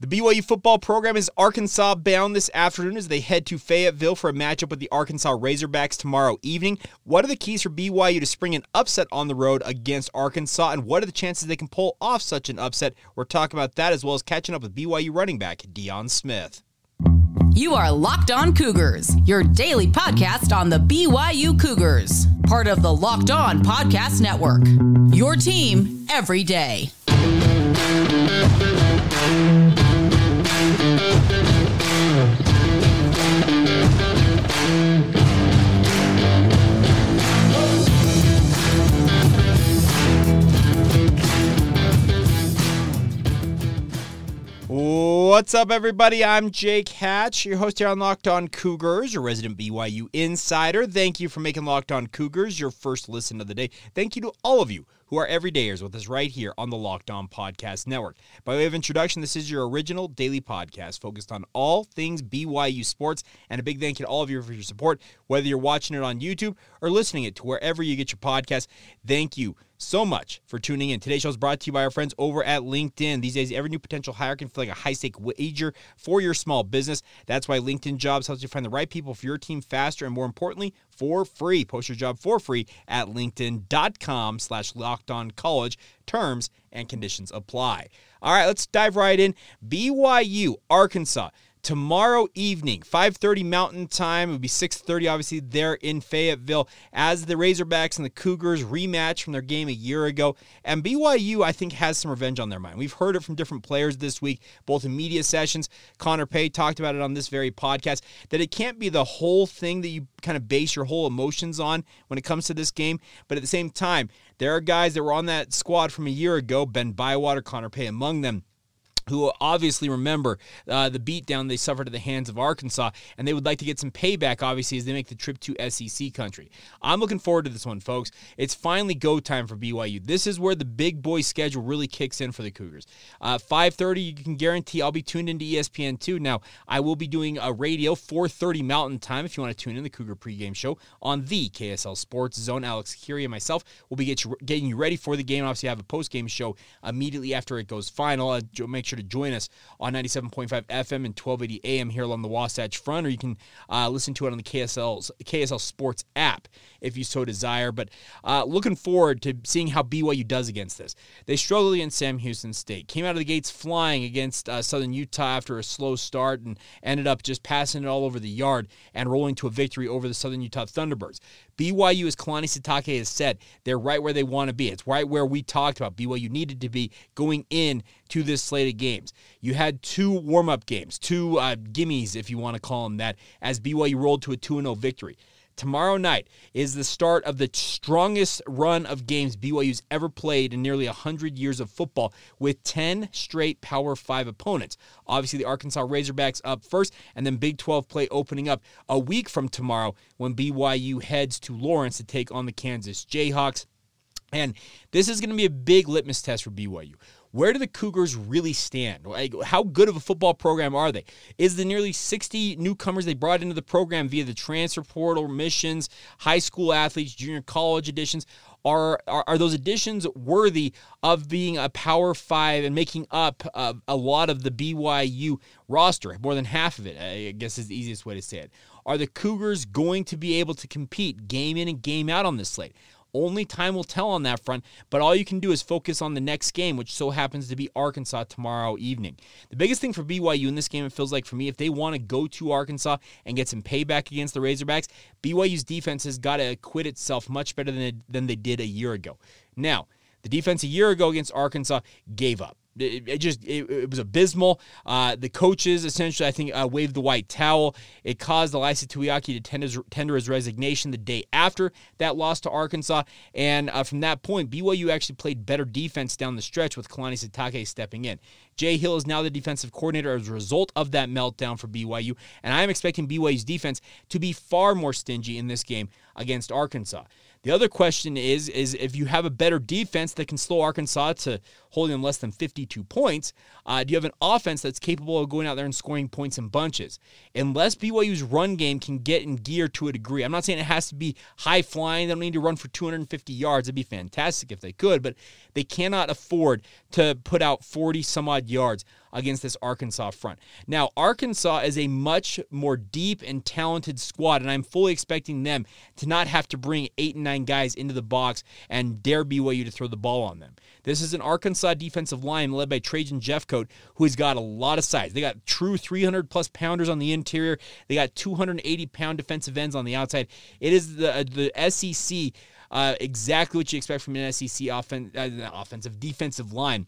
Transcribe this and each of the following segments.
The BYU football program is Arkansas bound this afternoon as they head to Fayetteville for a matchup with the Arkansas Razorbacks tomorrow evening. What are the keys for BYU to spring an upset on the road against Arkansas, and what are the chances they can pull off such an upset? We're talking about that as well as catching up with BYU running back Deion Smith. You are Locked On Cougars, your daily podcast on the BYU Cougars, part of the Locked On Podcast Network. Your team every day. What's up, everybody? I'm Jake Hatch, your host here on Locked On Cougars, your resident BYU insider. Thank you for making Locked On Cougars your first listen of the day. Thank you to all of you who are everydayers with us right here on the Locked On Podcast Network. By way of introduction, this is your original daily podcast focused on all things BYU sports. And a big thank you to all of you for your support, whether you're watching it on YouTube or listening it to wherever you get your podcast. Thank you so much for tuning in. Today's show is brought to you by our friends over at LinkedIn. These days, every new potential hire can feel like a high stake wager for your small business. That's why LinkedIn Jobs helps you find the right people for your team faster and more importantly, for free. Post your job for free at linkedin.com slash locked on college. Terms and conditions apply. All right, let's dive right in. BYU, Arkansas tomorrow evening 5.30 mountain time. It would be 6.30 obviously there in fayetteville as the razorbacks and the cougars rematch from their game a year ago. And byu i think has some revenge on their mind. We've heard it from different players this week both in media sessions. Connor pay talked about it on this very podcast that it can't be the whole thing that you kind of base your whole emotions on when it comes to this game. But at the same time there are guys that were on that squad from a year ago ben bywater connor pay among them who obviously remember uh, the beatdown they suffered at the hands of Arkansas, and they would like to get some payback, obviously, as they make the trip to SEC country. I'm looking forward to this one, folks. It's finally go time for BYU. This is where the big boy schedule really kicks in for the Cougars. Uh, 5:30, you can guarantee I'll be tuned into ESPN2. Now, I will be doing a radio 4:30 Mountain Time if you want to tune in the Cougar pregame show on the KSL Sports Zone. Alex Kirry and myself will be get you, getting you ready for the game. Obviously, I have a postgame show immediately after it goes final. I'll make sure to join us on 97.5 FM and 1280 AM here along the Wasatch Front, or you can uh, listen to it on the KSL's KSL Sports app if you so desire. But uh, looking forward to seeing how BYU does against this. They struggled against Sam Houston State, came out of the gates flying against uh, Southern Utah after a slow start, and ended up just passing it all over the yard and rolling to a victory over the Southern Utah Thunderbirds. BYU, as Kalani Sitake has said, they're right where they want to be. It's right where we talked about BYU needed to be going in to this slate of games. You had two warm up games, two uh, gimmies, if you want to call them that, as BYU rolled to a 2 0 victory. Tomorrow night is the start of the strongest run of games BYU's ever played in nearly 100 years of football with 10 straight Power 5 opponents. Obviously, the Arkansas Razorbacks up first, and then Big 12 play opening up a week from tomorrow when BYU heads to Lawrence to take on the Kansas Jayhawks. And this is going to be a big litmus test for BYU. Where do the Cougars really stand? Like, how good of a football program are they? Is the nearly 60 newcomers they brought into the program via the transfer portal, missions, high school athletes, junior college additions, are, are, are those additions worthy of being a Power Five and making up uh, a lot of the BYU roster? More than half of it, I guess, is the easiest way to say it. Are the Cougars going to be able to compete game in and game out on this slate? Only time will tell on that front, but all you can do is focus on the next game, which so happens to be Arkansas tomorrow evening. The biggest thing for BYU in this game, it feels like for me, if they want to go to Arkansas and get some payback against the Razorbacks, BYU's defense has got to acquit itself much better than, than they did a year ago. Now, the defense a year ago against Arkansas gave up. It, it just it, it, was abysmal. Uh, the coaches essentially, I think, uh, waved the white towel. It caused Ilaisa Tuiaki to tender, tender, his resignation the day after that loss to Arkansas. And uh, from that point, BYU actually played better defense down the stretch with Kalani Sitake stepping in. Jay Hill is now the defensive coordinator as a result of that meltdown for BYU, and I am expecting BYU's defense to be far more stingy in this game against Arkansas. The other question is is if you have a better defense that can slow Arkansas to holding them less than 52 points, uh, do you have an offense that's capable of going out there and scoring points in bunches? Unless BYU's run game can get in gear to a degree, I'm not saying it has to be high flying. They don't need to run for 250 yards. It'd be fantastic if they could, but they cannot afford to put out 40 some odd yards against this Arkansas front. Now, Arkansas is a much more deep and talented squad, and I'm fully expecting them to not have to bring eight and nine guys into the box and dare BYU to throw the ball on them. This is an Arkansas defensive line led by Trajan Jeffcoat, who has got a lot of size. They got true 300 plus pounders on the interior. They got 280 pound defensive ends on the outside. It is the the SEC uh, exactly what you expect from an SEC offen- uh, offensive defensive line.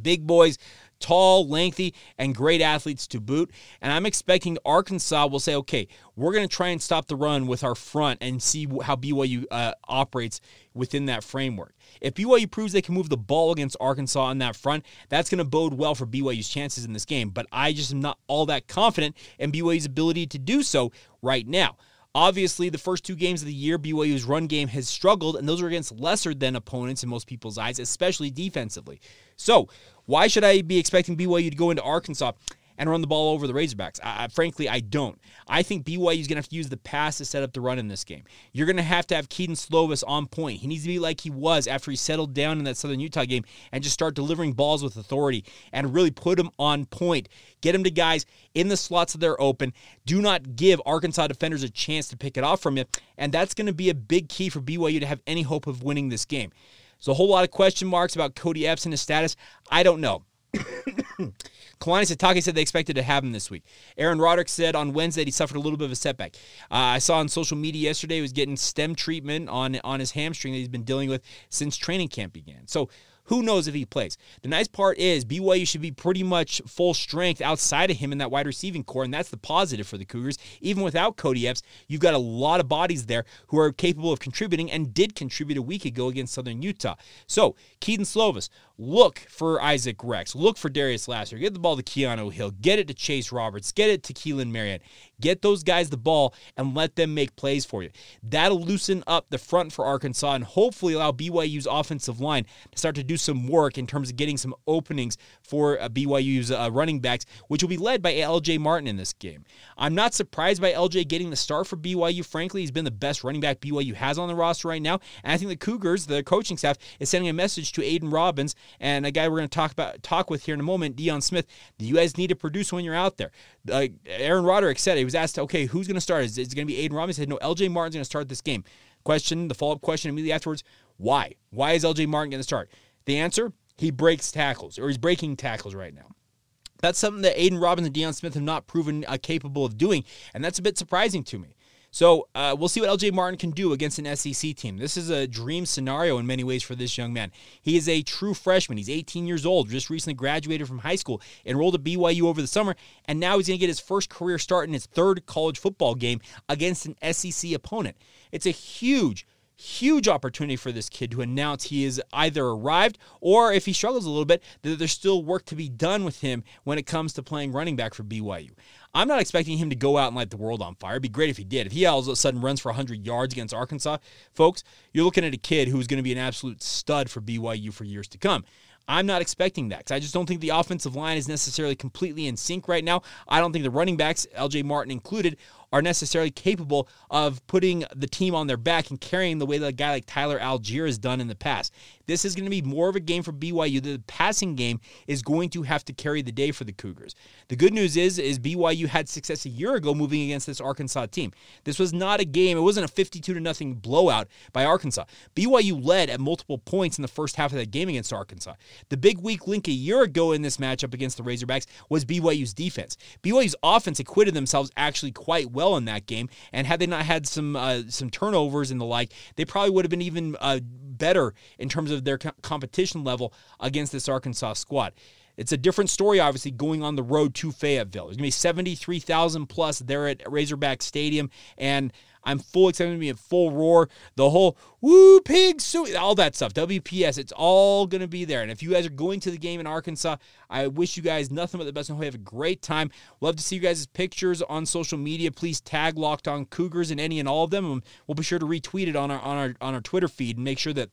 Big boys, tall, lengthy, and great athletes to boot. And I'm expecting Arkansas will say, okay, we're going to try and stop the run with our front and see how BYU uh, operates within that framework. If BYU proves they can move the ball against Arkansas on that front, that's going to bode well for BYU's chances in this game. But I just am not all that confident in BYU's ability to do so right now. Obviously, the first two games of the year, BYU's run game has struggled, and those are against lesser than opponents in most people's eyes, especially defensively. So, why should I be expecting BYU to go into Arkansas and run the ball over the Razorbacks. I, frankly, I don't. I think BYU is going to have to use the pass to set up the run in this game. You're going to have to have Kedon Slovis on point. He needs to be like he was after he settled down in that Southern Utah game and just start delivering balls with authority and really put him on point. Get him to guys in the slots that they're open. Do not give Arkansas defenders a chance to pick it off from you. And that's going to be a big key for BYU to have any hope of winning this game. So a whole lot of question marks about Kody Epps and his status. I don't know. Kalani Sitake said they expected to have him this week. Aaron Roderick said on Wednesday he suffered a little bit of a setback. Uh, I saw on social media yesterday he was getting stem treatment on on his hamstring that he's been dealing with since training camp began. So who knows if he plays? The nice part is BYU should be pretty much full strength outside of him in that wide receiving corps, and that's the positive for the Cougars. Even without Kody Epps, you've got a lot of bodies there who are capable of contributing and did contribute a week ago against Southern Utah. So, Kedon Slovis, look for Isaac Rex, look for Darius Lassiter, get the ball to Keanu Hill, get it to Chase Roberts, get it to Keelan Marion. Get those guys the ball and let them make plays for you. That'll loosen up the front for Arkansas and hopefully allow BYU's offensive line to start to do some work in terms of getting some openings for uh, BYU's uh, running backs, which will be led by LJ Martin in this game. I'm not surprised by LJ getting the start for BYU. Frankly, he's been the best running back BYU has on the roster right now. And I think the Cougars, the coaching staff, is sending a message to Aidan Robbins and a guy we're going to talk about talk with here in a moment, Deion Smith. You guys need to produce when you're out there. Uh, Aaron Roderick said was asked, okay, who's going to start? Is it going to be Aidan Robbins? He said, no, LJ Martin's going to start this game. Question, the follow up question immediately afterwards, why? Why is LJ Martin going to start? The answer, he breaks tackles, or he's breaking tackles right now. That's something that Aidan Robbins and Deion Smith have not proven uh, capable of doing, and that's a bit surprising to me. So uh, we'll see what LJ Martin can do against an SEC team. This is a dream scenario in many ways for this young man. He is a true freshman. He's 18 years old, just recently graduated from high school, enrolled at BYU over the summer, and now he's going to get his first career start in his third college football game against an SEC opponent. It's a huge, huge opportunity for this kid to announce he is either arrived or if he struggles a little bit, that there's still work to be done with him when it comes to playing running back for BYU. I'm not expecting him to go out and light the world on fire. It'd be great if he did. If he all of a sudden runs for 100 yards against Arkansas, folks, you're looking at a kid who's going to be an absolute stud for BYU for years to come. I'm not expecting that because I just don't think the offensive line is necessarily completely in sync right now. I don't think the running backs, LJ Martin included, are necessarily capable of putting the team on their back and carrying the way that a guy like Tyler Allgeier has done in the past. This is going to be more of a game for BYU. The passing game is going to have to carry the day for the Cougars. The good news is, is BYU had success a year ago moving against this Arkansas team. This was not a game; it wasn't a 52 to nothing blowout by Arkansas. BYU led at multiple points in the first half of that game against Arkansas. The big weak link a year ago in this matchup against the Razorbacks was BYU's defense. BYU's offense acquitted themselves actually quite well in that game, and had they not had some uh, some turnovers and the like, they probably would have been even uh, better in terms of their co- competition level against this Arkansas squad. It's a different story, obviously, going on the road to Fayetteville. There's going to be 73,000 plus there at Razorback Stadium, and I'm full excited to be in full roar. The whole woo pig sooie, all that stuff. WPS, it's all going to be there. And if you guys are going to the game in Arkansas, I wish you guys nothing but the best. And hope you have a great time. Love to see you guys' pictures on social media. Please tag Locked On Cougars and any and all of them, and we'll be sure to retweet it on our on our on our Twitter feed and make sure that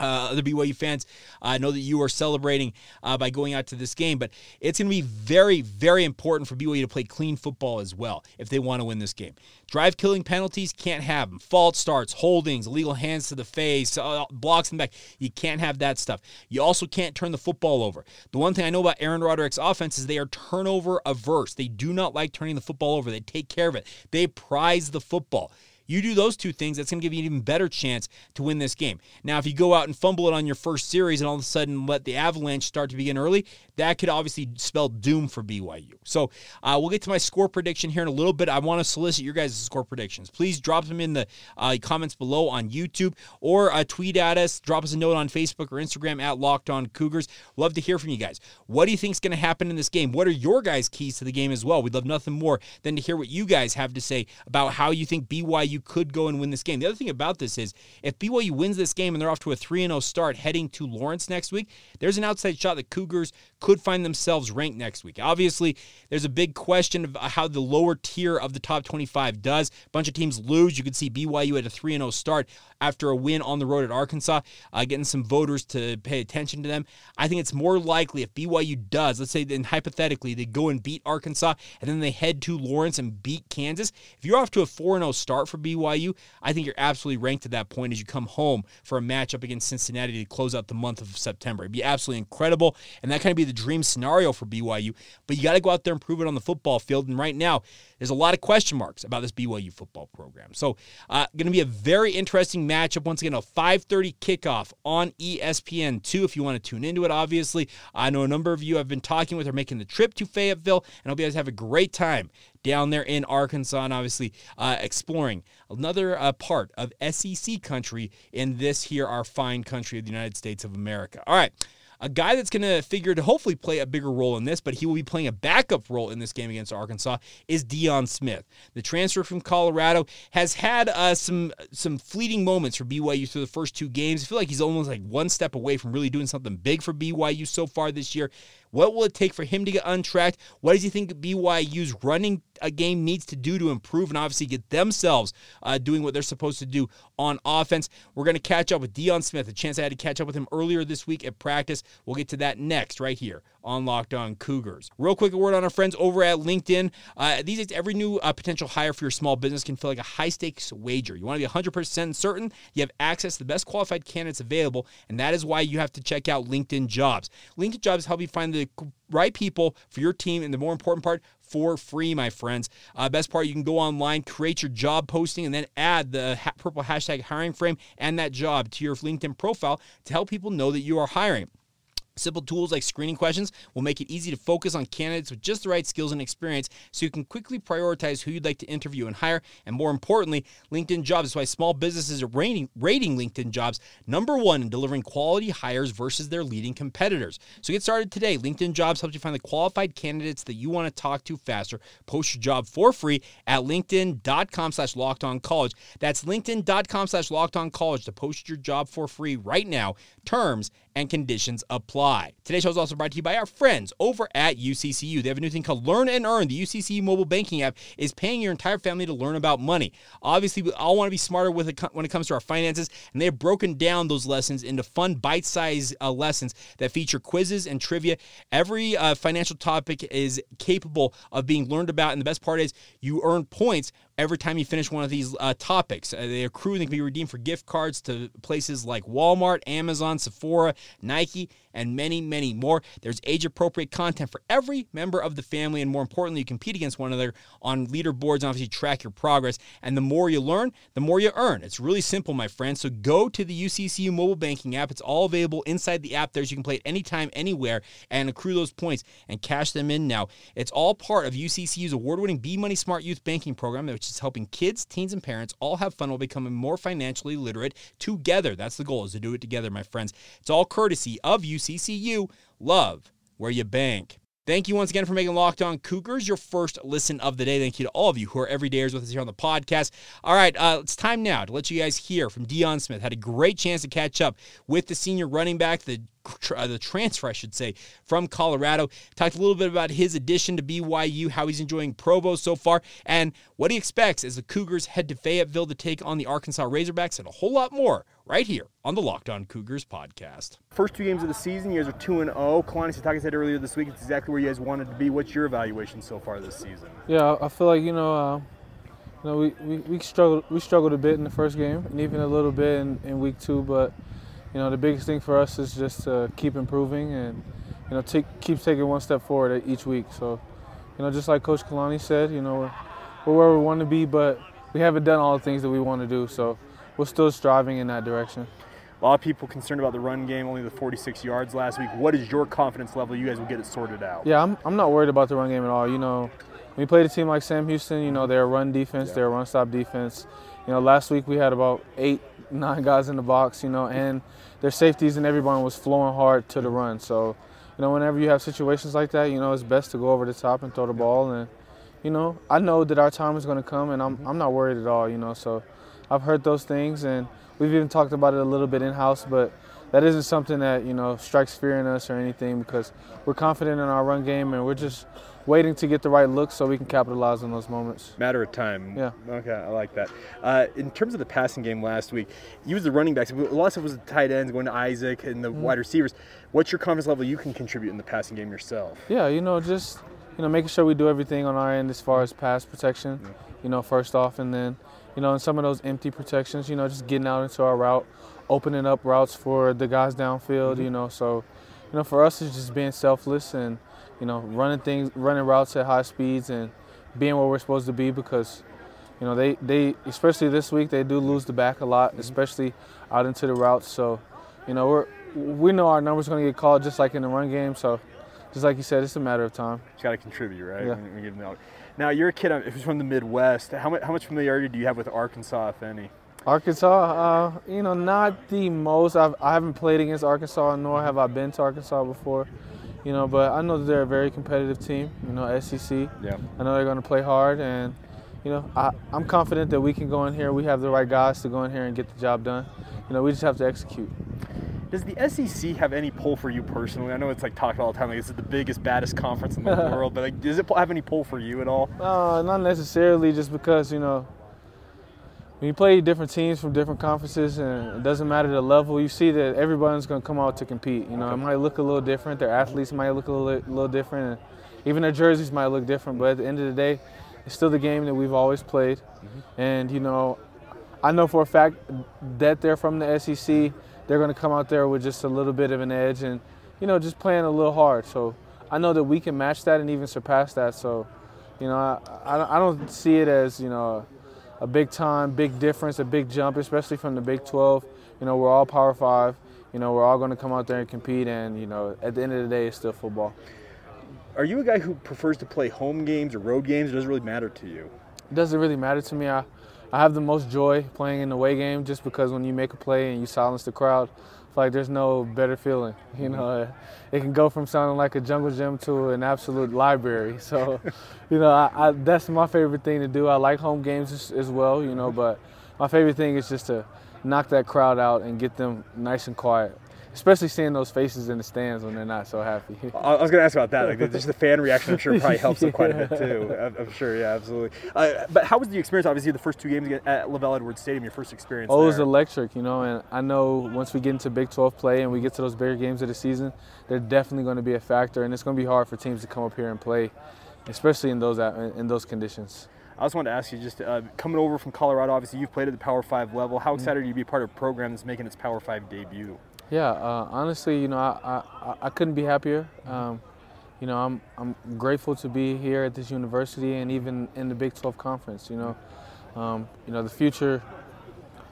uh, other BYU fans uh, know that you are celebrating uh, by going out to this game, but it's going to be very, very important for BYU to play clean football as well if they want to win this game. Drive killing penalties can't have them. False starts, holdings, illegal hands to the face, uh, blocks in the back. You can't have that stuff. You also can't turn the football over. The one thing I know about Aaron Roderick's offense is they are turnover averse. They do not like turning the football over. They take care of it. They prize the football. You do those two things, that's going to give you an even better chance to win this game. Now, if you go out and fumble it on your first series and all of a sudden let the avalanche start to begin early, that could obviously spell doom for BYU. So uh, we'll get to my score prediction here in a little bit. I want to solicit your guys' score predictions. Please drop them in the uh, comments below on YouTube or uh, tweet at us. Drop us a note on Facebook or Instagram at Locked On Cougars. Love to hear from you guys. What do you think is going to happen in this game? What are your guys' keys to the game as well? We'd love nothing more than to hear what you guys have to say about how you think BYU could go and win this game. The other thing about this is if BYU wins this game and they're off to a 3 0 start heading to Lawrence next week, there's an outside shot that Cougars could find themselves ranked next week. Obviously, there's a big question of how the lower tier of the top 25 does. A bunch of teams lose. You could see BYU at a 3 0 start after a win on the road at Arkansas, uh, getting some voters to pay attention to them. I think it's more likely if BYU does, let's say then hypothetically, they go and beat Arkansas and then they head to Lawrence and beat Kansas. If you're off to a 4 0 start for BYU, I think you're absolutely ranked at that point as you come home for a matchup against Cincinnati to close out the month of September. It'd be absolutely incredible, and that kind of be the dream scenario for BYU. But you got to go out there and prove it on the football field. And right now, there's a lot of question marks about this BYU football program. So, uh, going to be a very interesting matchup. Once again, a 5:30 kickoff on ESPN2. If you want to tune into it, obviously, I know a number of you I've been talking with are making the trip to Fayetteville, and I hope you guys have a great time down there in Arkansas, and obviously uh, exploring another uh, part of SEC country in this here our fine country of the United States of America. All right. A guy that's going to figure to hopefully play a bigger role in this, but he will be playing a backup role in this game against Arkansas, is Deion Smith. The transfer from Colorado has had uh, some some fleeting moments for BYU through the first two games. I feel like he's almost like one step away from really doing something big for BYU so far this year. What will it take for him to get untracked? What does he think BYU's running a game needs to do to improve and obviously get themselves uh, doing what they're supposed to do on offense? We're going to catch up with Deion Smith. A chance I had to catch up with him earlier this week at practice. We'll get to that next right here on Locked On Cougars. Real quick, a word on our friends over at LinkedIn. Uh, these days, every new uh, potential hire for your small business can feel like a high stakes wager. You want to be 100% certain you have access to the best qualified candidates available, and that is why you have to check out LinkedIn Jobs. LinkedIn Jobs help you find the right people for your team, and the more important part, for free, my friends. Uh, best part, you can go online, create your job posting, and then add the ha- purple hashtag hiring frame and that job to your LinkedIn profile to help people know that you are hiring. Simple tools like screening questions will make it easy to focus on candidates with just the right skills and experience so you can quickly prioritize who you'd like to interview and hire. And more importantly, LinkedIn Jobs is why small businesses are rating, rating LinkedIn Jobs number one in delivering quality hires versus their leading competitors. So get started today. LinkedIn Jobs helps you find the qualified candidates that you want to talk to faster. Post your job for free at linkedin.com slash locked on college. That's linkedin.com slash locked on college to post your job for free right now. Terms and conditions apply. Today's show is also brought to you by our friends over at UCCU. They have a new thing called Learn and Earn. The UCCU mobile banking app is paying your entire family to learn about money. Obviously, we all want to be smarter with it when it comes to our finances, and they have broken down those lessons into fun, bite-sized uh, lessons that feature quizzes and trivia. Every uh, financial topic is capable of being learned about, and the best part is you earn points every time you finish one of these uh, topics. Uh, they accrue and they can be redeemed for gift cards to places like Walmart, Amazon, Sephora, Nike, and many, many more. There's age appropriate content for every member of the family, and more importantly, you compete against one another on leaderboards and obviously track your progress. And the more you learn, the more you earn. It's really simple, my friends. So go to the UCCU mobile banking app. It's all available inside the app there, so you can play it anytime, anywhere, and accrue those points and cash them in now. It's all part of UCCU's award winning B Money Smart Youth Banking Program, which is helping kids, teens, and parents all have fun while becoming more financially literate together. That's the goal, is to do it together, my friends. It's all courtesy of UCCU. Love where you bank. Thank you once again for making Locked On Cougars your first listen of the day. Thank you to all of you who are everydayers with us here on the podcast. All right, uh, it's time now to let you guys hear from Deion Smith. Had a great chance to catch up with the senior running back, the uh, the transfer, I should say, from Colorado. Talked a little bit about his addition to BYU, how he's enjoying Provo so far, and what he expects as the Cougars head to Fayetteville to take on the Arkansas Razorbacks, and a whole lot more right here on the Locked On Cougars podcast. First two games of the season, you guys are 2 and 0. Kalani Sitake said earlier this week it's exactly where you guys wanted to be. What's your evaluation so far this season? Yeah, I feel like, you know, uh, you know, we, we, we struggled we struggled a bit in the first game and even a little bit in, in week two, but you know, the biggest thing for us is just to keep improving and, you know, take, keep taking one step forward each week. So, you know, just like Coach Kalani said, you know, we're, we're where we want to be, but we haven't done all the things that we want to do. So we're still striving in that direction. A lot of people concerned about the run game, only the 46 yards last week. What is your confidence level? You guys will get it sorted out. Yeah, I'm, I'm not worried about the run game at all. You know, when you played a team like Sam Houston, you know, they're a run defense, they're a run stop defense. You know, last week we had about eight, nine guys in the box, you know, and their safeties and everyone was flowing hard to the run. So, you know, whenever you have situations like that, you know, it's best to go over the top and throw the ball. And, you know, I know that our time is going to come, and I'm, mm-hmm. I'm not worried at all, you know. So I've heard those things, and we've even talked about it a little bit in house, but that isn't something that, you know, strikes fear in us or anything because we're confident in our run game and we're just waiting to get the right look so we can capitalize on those moments. Matter of time. Yeah. Okay, I like that. Uh, in terms of the passing game last week, you was the running backs. A lot of stuff was the tight ends going to Isaac and the mm-hmm. wide receivers. What's your confidence level you can contribute in the passing game yourself? Yeah, you know, just you know, making sure we do everything on our end as far as pass protection. You know, first off, and then you know, in some of those empty protections, you know, just getting out into our route, opening up routes for the guys downfield. Mm-hmm. You know, so you know, for us, it's just being selfless and you know, running things, running routes at high speeds, and being where we're supposed to be because, you know, they, they especially this week they do lose the back a lot, mm-hmm. especially out into the routes. So, you know, we're we know our numbers going to get called just like in the run game. So, just like you said, it's a matter of time. You got to contribute, right? Yeah. Now, you're a kid who's from the Midwest. How much, how much familiarity do you have with Arkansas, if any? Arkansas, uh, you know, not the most. I've, I haven't played against Arkansas, nor have I been to Arkansas before you know, but I know that they're a very competitive team. You know, SEC. Yeah. I know they're going to play hard, and you know, I, I'm confident that we can go in here. We have the right guys to go in here and get the job done. You know, we just have to execute. Does the SEC have any pull for you personally? I know it's like talked all the time, like this is the biggest, baddest conference in the world, but like, does it have any pull for you at all? Uh, not necessarily, just because you know when you play different teams from different conferences and it doesn't matter the level, you see that everybody's going to come out to compete. You know, it might look a little different. Their athletes might look a little, little different. And even their jerseys might look different. But at the end of the day, it's still the game that we've always played. Mm-hmm. And, you know, I know for a fact that they're from the SEC. They're going to come out there with just a little bit of an edge and, you know, just playing a little hard. So I know that we can match that and even surpass that. So, you know, I, I don't see it as, you know, a big time, big difference, a big jump, especially from the Big 12. You know, we're all Power Five. You know, we're all going to come out there and compete, and you know, at the end of the day, it's still football. Are you a guy who prefers to play home games or road games? It really matter to you? It doesn't really matter to me. I, I have the most joy playing in the away game, just because when you make a play and you silence the crowd, like there's no better feeling. You know, it can go from sounding like a jungle gym to an absolute library. So, you know, I, I, that's my favorite thing to do. I like home games as, as, well, you know, but my favorite thing is just to knock that crowd out and get them nice and quiet especially seeing those faces in the stands when they're not so happy. I was going to ask about that. Like, just the fan reaction, I'm sure, probably helps them quite a bit too. I'm, sure, yeah, absolutely. Uh, but how was the experience? Obviously, the first two games at LaVell Edwards Stadium, your first experience. Oh, there. it was electric, you know. And I know once we get into Big 12 play and we get to those bigger games of the season, they're definitely going to be a factor, and it's going to be hard for teams to come up here and play, especially in those in those conditions. I just wanted to ask you, just uh, coming over from Colorado, obviously you've played at the Power Five level. How mm-hmm. excited mm-hmm. are you to be part of a program that's making its Power Five debut? Yeah, uh, honestly, you know, I, I, I couldn't be happier. Um, you know, I'm, I'm grateful to be here at this university and even in the Big 12 conference. You know, um, you know the future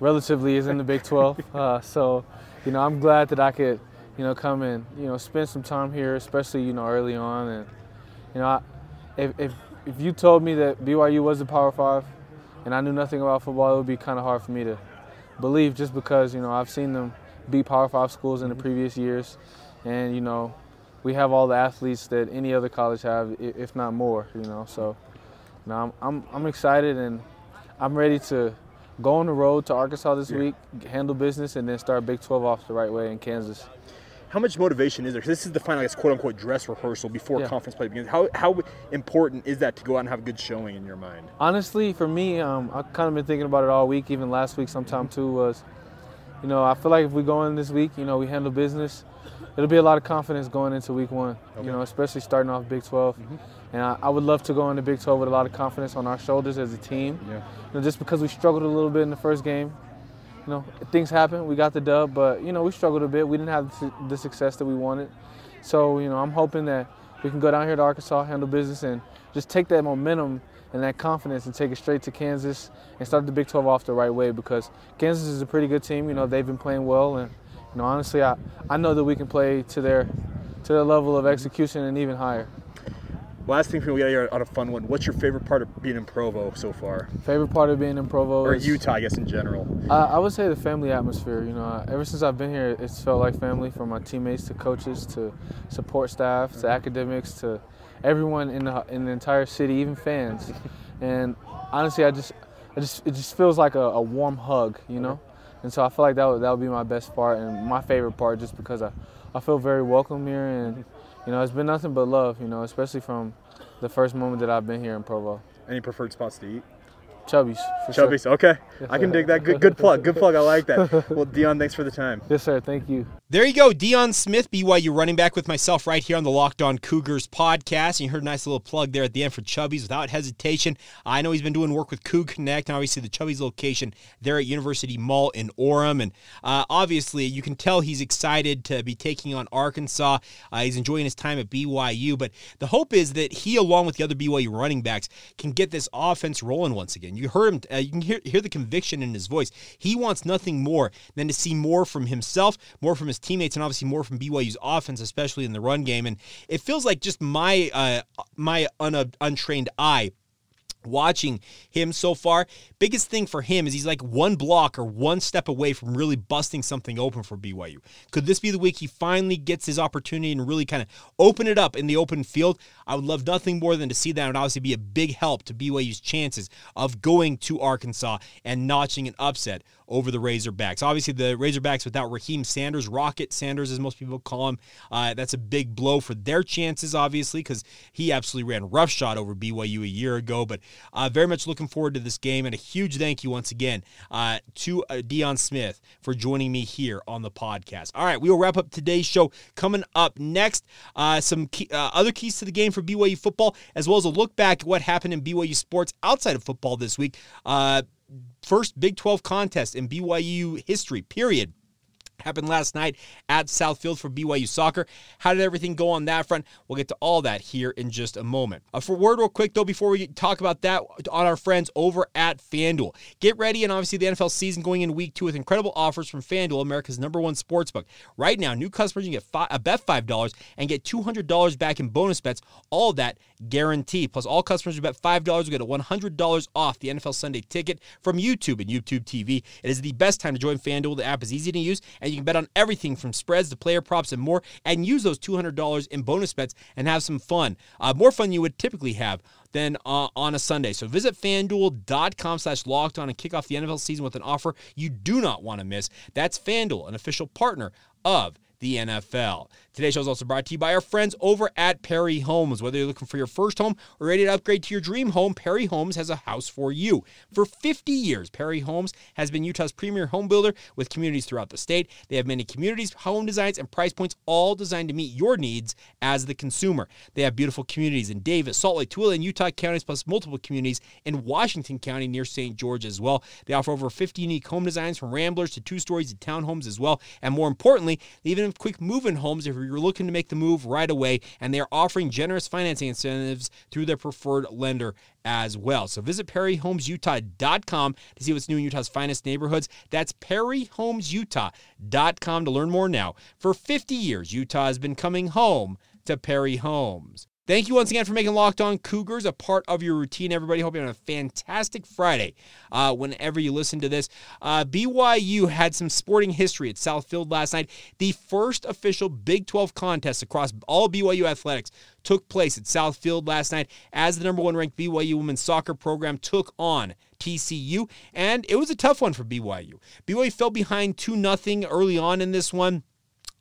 relatively is in the Big 12. Uh, so, you know, I'm glad that I could, you know, come and you know spend some time here, especially you know early on. And you know, I, if, if if you told me that BYU was the Power Five, and I knew nothing about football, it would be kind of hard for me to believe, just because you know I've seen them beat Power Five schools in the previous years, and you know, we have all the athletes that any other college have, if not more. You know, so you know, I'm I'm, I'm excited and I'm ready to go on the road to Arkansas this yeah. week, handle business, and then start Big 12 off the right way in Kansas. how much motivation is there? 'Cause this is the final, I guess, quote unquote, dress rehearsal before Yeah. conference play begins. How how important is that to go out and have a good showing in your mind? Honestly, for me, um, I've kind of been thinking about it all week, even last week sometime too, was, you know, I feel like if we go in this week, you know, we handle business, it'll be a lot of confidence going into week one, you know, especially starting off Big 12. Mm-hmm. And I, I would love to go into Big 12 with a lot of confidence on our shoulders as a team. Yeah. You know, just because we struggled a little bit in the first game, you know, things happen. We got the dub, but, you know, we struggled a bit. We didn't have the success that we wanted. So, you know, I'm hoping that we can go down here to Arkansas, handle business, and just take that momentum and that confidence and take it straight to Kansas and start the Big 12 off the right way because Kansas is a pretty good team. You know, they've been playing well, and you know, honestly, I, I know that we can play to their to their level of execution and even higher. Last thing for me, we got here on a fun one. What's your favorite part of being in Provo so far, Favorite part of being in Provo or is Utah, I guess, in general? Uh, I would say the family atmosphere. You know, ever since I've been here, it's felt like family from my teammates to coaches to support staff to academics to everyone in the in the entire city, even fans. And honestly, I just, I just, it just feels like a, a warm hug, you know. And so I feel like that would that would be my best part and my favorite part, just because I, I feel very welcome here, and you know, it's been nothing but love, you know, especially from the first moment that I've been here in Provo. Any preferred spots to eat? Chubby's, for sure. Chubby's. Okay, I can dig that. Good, good plug. Good plug. I like that. Well, Deion, thanks for the time. Yes, sir. Thank you. There you go, Deion Smith, BYU running back with myself right here on the Locked On Cougars podcast. And you heard a nice little plug there at the end for Chubby's without hesitation. I know he's been doing work with Coug Connect, and obviously the Chubby's location there at University Mall in Orem. And uh, obviously, you can tell he's excited to be taking on Arkansas. Uh, he's enjoying his time at BYU, but the hope is that he, along with the other BYU running backs, can get this offense rolling once again. You heard him; uh, you can hear, hear the conviction in his voice. He wants nothing more than to see more from himself, more from his teammates, and obviously more from BYU's offense, especially in the run game. And it feels like just my uh, my un- untrained eye watching him so far. Biggest thing for him is he's like one block or one step away from really busting something open for BYU. Could this be the week he finally gets his opportunity and really kind of open it up in the open field? I would love nothing more than to see that. It would obviously be a big help to BYU's chances of going to Arkansas and notching an upset over the Razorbacks. Obviously, the Razorbacks without Raheem Sanders, Rocket Sanders, as most people call him, uh, that's a big blow for their chances, obviously, because he absolutely ran roughshod over BYU a year ago. But uh, very much looking forward to this game, and a huge thank you once again uh, to uh, Deion Smith for joining me here on the podcast. All right, we will wrap up today's show. Coming up next, uh, some key, uh, other keys to the game for BYU football, as well as a look back at what happened in BYU sports outside of football this week. First Big 12 contest in BYU history, period. Happened last night at Southfield for BYU soccer. How did everything go on that front? We'll get to all that here in just a moment. Uh, for word, real quick though, before we talk about that, on our friends over at FanDuel. Get ready, and obviously the NFL season going into week two with incredible offers from FanDuel, America's number one sports book. Right now, new customers can get five, uh, bet five dollars and get two hundred dollars back in bonus bets. All that guaranteed. Plus, all customers who bet five dollars will get a one hundred dollars off the NFL Sunday ticket from YouTube and YouTube TV. It is the best time to join FanDuel. The app is easy to use, and you can bet on everything from spreads to player props and more, and use those two hundred dollars in bonus bets and have some fun. Uh, more fun you would typically have than uh, on a Sunday. So visit fanduel.com slash locked on and kick off the NFL season with an offer you do not want to miss. That's FanDuel, an official partner of the NFL. Today's show is also brought to you by our friends over at Perry Homes. Whether you're looking for your first home or ready to upgrade to your dream home, Perry Homes has a house for you. For 50 years, Perry Homes has been Utah's premier home builder with communities throughout the state. They have many communities, home designs, and price points all designed to meet your needs as the consumer. They have beautiful communities in Davis, Salt Lake, Tooele, and Utah counties, plus multiple communities in Washington County near St. George as well. They offer over 50 unique home designs from ramblers to two stories to townhomes as well. And more importantly, they even have quick move in homes if you're looking to make the move right away. And they are offering generous financing incentives through their preferred lender as well. So visit PerryHomesUtah.com to see what's new in Utah's finest neighborhoods. That's PerryHomesUtah.com to learn more now. For 50 years, Utah has been coming home to Perry Homes. Thank you once again for making Locked On Cougars a part of your routine, everybody. Hope you're having a fantastic Friday uh, whenever you listen to this. Uh, BYU had some sporting history at South Field last night. The first official Big 12 contest across all BYU athletics took place at South Field last night as the number one ranked BYU women's soccer program took on TCU, and it was a tough one for BYU. BYU fell behind 2 0 early on in this one.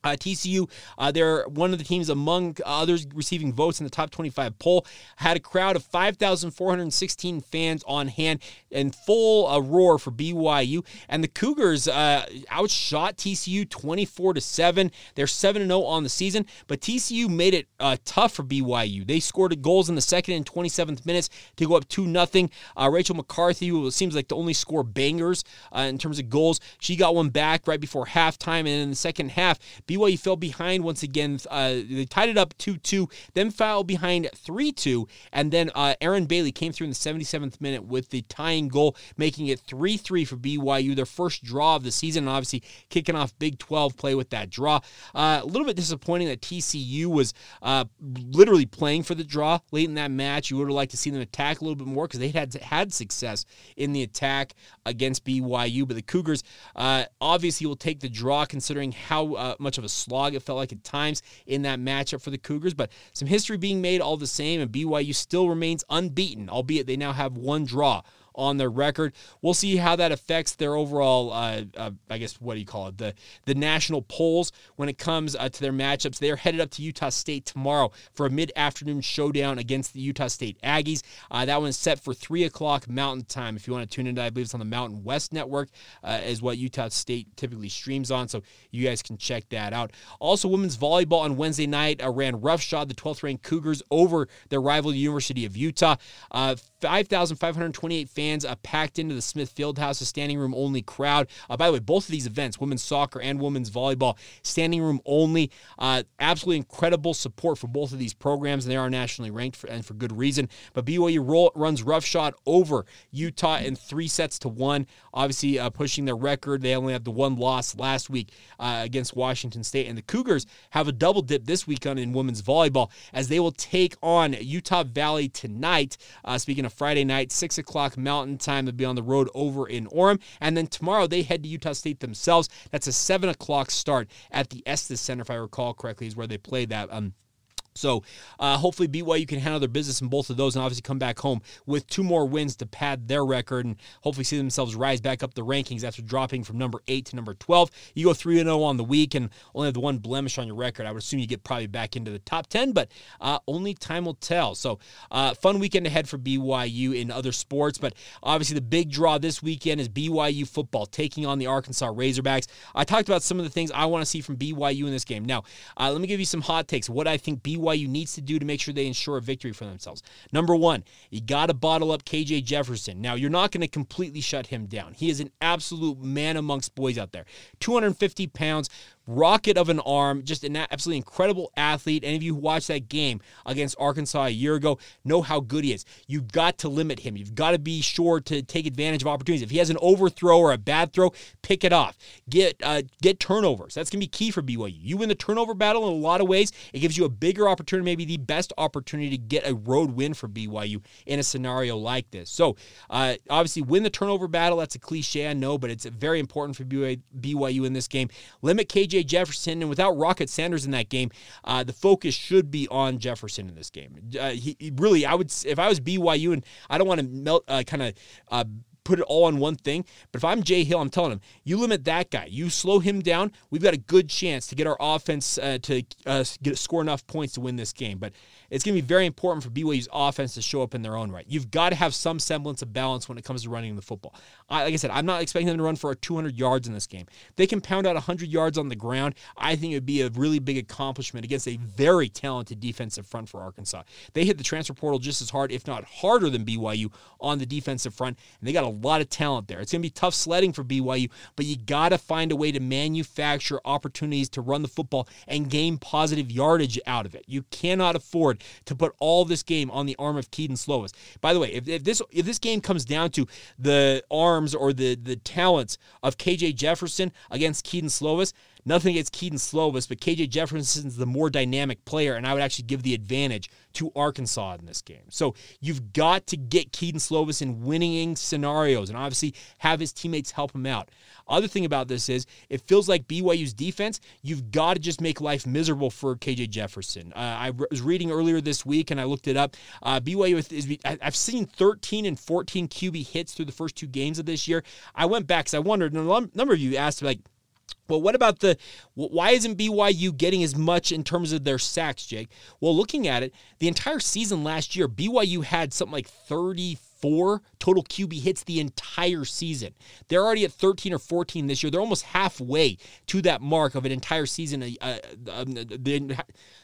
Uh, TCU, uh, they're one of the teams among others receiving votes in the top 25 poll. Had a crowd of 5,416 fans on hand and full uh, roar for BYU. And the Cougars uh, outshot TCU 24 to seven. They're 7 0 on the season, but TCU made it uh, tough for BYU. They scored goals in the second and 27th minutes to go up 2 0. Uh, Rachel McCarthy, who seems like the only score bangers in terms of goals, she got one back right before halftime. And in the second half, BYU fell behind once again. Uh, they tied it up 2 2, then fell behind 3 2. And then uh, Aaron Bailey came through in the 77th minute with the tying goal, making it 3 3 for BYU, their first draw of the season, and obviously kicking off Big 12 play with that draw. Uh, a little bit disappointing that TCU was uh, literally playing for the draw late in that match. You would have liked to see them attack a little bit more because they had had success in the attack against BYU. But the Cougars uh, obviously will take the draw considering how uh, much of a slog it felt like at times in that matchup for the Cougars. But some history being made all the same, and BYU still remains unbeaten, albeit they now have one draw on their record. We'll see how that affects their overall, uh, uh, I guess, what do you call it? The the national polls when it comes uh, to their matchups. They're headed up to Utah State tomorrow for a mid afternoon showdown against the Utah State Aggies. Uh, that one's set for 3 o'clock Mountain Time. If you want to tune in, I believe it's on the Mountain West Network, uh, is what Utah State typically streams on. So you guys can check that out. Also, women's volleyball on Wednesday night uh, ran roughshod the 12th ranked Cougars over their rival University of Utah. 5,528 fans uh, packed into the Smith Fieldhouse, a standing room only crowd. Uh, by the way, both of these events, women's soccer and women's volleyball, standing room only. Uh, absolutely incredible support for both of these programs, and they are nationally ranked for, and for good reason. But BYU roll, runs roughshod over Utah in three sets to one, obviously uh, pushing their record. They only had the one loss last week uh, against Washington State, and the Cougars have a double dip this weekend in women's volleyball as they will take on Utah Valley tonight. Uh, speaking of Friday night, six o'clock Mountain. Time. to be on the road over in Orem. And then tomorrow they head to Utah State themselves. That's a 7 o'clock start at the Estes Center, if I recall correctly, is where they play that. Um, so uh, hopefully BYU can handle their business in both of those and obviously come back home with two more wins to pad their record and hopefully see themselves rise back up the rankings after dropping from number 8 to number 12. You go 3 0 on the week and only have the one blemish on your record. I would assume you get probably back into the top 10, but uh, only time will tell. So uh, fun weekend ahead for BYU in other sports, but obviously the big draw this weekend is BYU football taking on the Arkansas Razorbacks. I talked about some of the things I want to see from BYU in this game. Now, uh, let me give you some hot takes. What I think BYU BYU needs to do to make sure they ensure a victory for themselves. Number one, you got to bottle up KJ Jefferson. Now, you're not going to completely shut him down. He is an absolute man amongst boys out there. 250 pounds, rocket of an arm, just an absolutely incredible athlete. Any of you who watched that game against Arkansas a year ago know how good he is. You've got to limit him. You've got to be sure to take advantage of opportunities. If he has an overthrow or a bad throw, pick it off. Get uh, get turnovers. That's gonna be key for BYU. You win the turnover battle in a lot of ways. It gives you a bigger opportunity, maybe the best opportunity to get a road win for BYU in a scenario like this. So uh, obviously, win the turnover battle. That's a cliche, I know, but it's very important for BYU in this game. Limit KJ Jefferson, and without Rocket Sanders in that game, uh, the focus should be on Jefferson in this game. Uh, he, he, really, I would, if I was BYU, and I don't want to melt, uh, kind of uh, put it all on one thing. But if I'm Jay Hill, I'm telling him, you limit that guy, you slow him down. We've got a good chance to get our offense uh, to uh, get score enough points to win this game. But it's going to be very important for BYU's offense to show up in their own right. You've got to have some semblance of balance when it comes to running the football. I, like I said, I'm not expecting them to run for 200 yards in this game. They can pound out 100 yards on the ground, I think it would be a really big accomplishment against a very talented defensive front for Arkansas. They hit the transfer portal just as hard, if not harder, than BYU on the defensive front, and they got a lot of talent there. It's going to be tough sledding for BYU, but you got to find a way to manufacture opportunities to run the football and gain positive yardage out of it. You cannot afford to put all this game on the arm of Kedon Slovis. By the way, if, if this if this game comes down to the arms or the the talents of KJ Jefferson against Kedon Slovis, Nothing against Kedon Slovis, but KJ Jefferson's the more dynamic player, and I would actually give the advantage to Arkansas in this game. So you've got to get Kedon Slovis in winning scenarios and obviously have his teammates help him out. Other thing about this is it feels like BYU's defense, you've got to just make life miserable for KJ Jefferson. Uh, I was reading earlier this week and I looked it up. Uh, BYU is, I've seen 13 and 14 QB hits through the first two games of this year. I went back because I wondered, and a number of you asked, like, Well, what about the why isn't BYU getting as much in terms of their sacks, Jake? Well, looking at it, the entire season last year, BYU had something like 34 total QB hits the entire season. They're already at 13 or 14 this year. They're almost halfway to that mark of an entire season, uh, uh, um, the,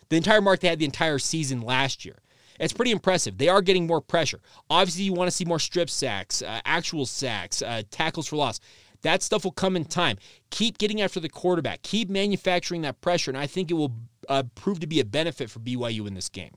the entire mark they had the entire season last year. It's pretty impressive. They are getting more pressure. Obviously, you want to see more strip sacks, uh, actual sacks, uh, tackles for loss. That stuff will come in time. Keep getting after the quarterback. Keep manufacturing that pressure, and I think it will uh, prove to be a benefit for BYU in this game.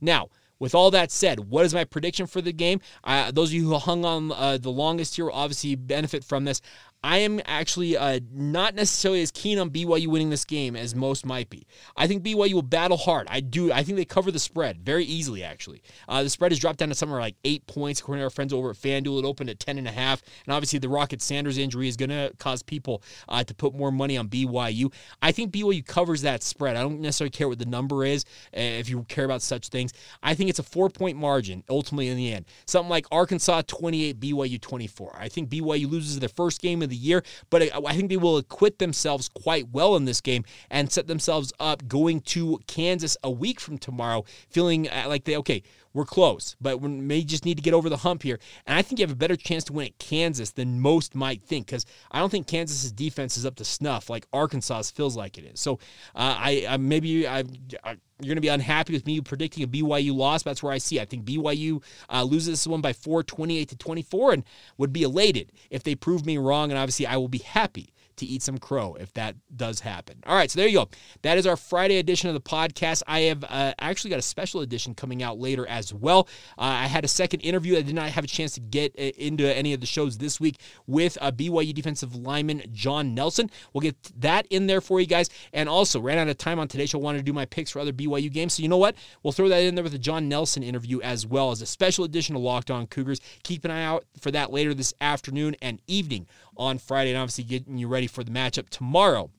Now, with all that said, what is my prediction for the game? Uh, those of you who hung on uh, the longest here will obviously benefit from this. I am actually uh, not necessarily as keen on BYU winning this game as most might be. I think BYU will battle hard. I do. I think they cover the spread very easily. Actually, uh, the spread has dropped down to somewhere like eight points according to our friends over at FanDuel. It opened at ten and a half, and obviously the Rocket Sanders injury is going to cause people uh, to put more money on BYU. I think BYU covers that spread. I don't necessarily care what the number is uh, if you care about such things. I think it's a four point margin ultimately in the end. Something like Arkansas twenty eight, BYU twenty four. I think BYU loses their first game of the year, but I think they will acquit themselves quite well in this game and set themselves up going to Kansas a week from tomorrow, feeling uh, like they, okay, we're close, but we may just need to get over the hump here. And I think you have a better chance to win at Kansas than most might think because I don't think Kansas's defense is up to snuff like Arkansas's feels like it is. So uh, I, I, maybe I, I you're going to be unhappy with me predicting a BYU loss. That's where I see. I think BYU uh, loses this one by four, 28 to 24, and would be elated if they prove me wrong. And obviously, I will be happy to eat some crow if that does happen. All right, so there you go. That is our Friday edition of the podcast. I have uh, actually got a special edition coming out later as well. Uh, I had a second interview. I did not have a chance to get uh, into any of the shows this week with uh, BYU defensive lineman John Nelson. We'll get that in there for you guys. And also, ran out of time on today's show. Wanted to do my picks for other BYU games. So you know what? We'll throw that in there with the John Nelson interview as well as a special edition of Locked On Cougars. Keep an eye out for that later this afternoon and evening on Friday, and obviously getting you ready for the matchup tomorrow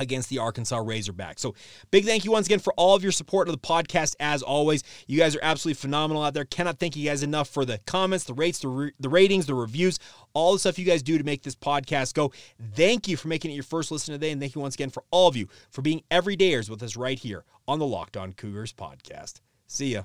against the Arkansas Razorbacks. So, big thank you once again for all of your support of the podcast. As always, you guys are absolutely phenomenal out there. Cannot thank you guys enough for the comments, the rates, the, re- the ratings, the reviews, all the stuff you guys do to make this podcast go. Thank you for making it your first listen today, and thank you once again for all of you for being everydayers with us right here on the Locked On Cougars podcast. See ya.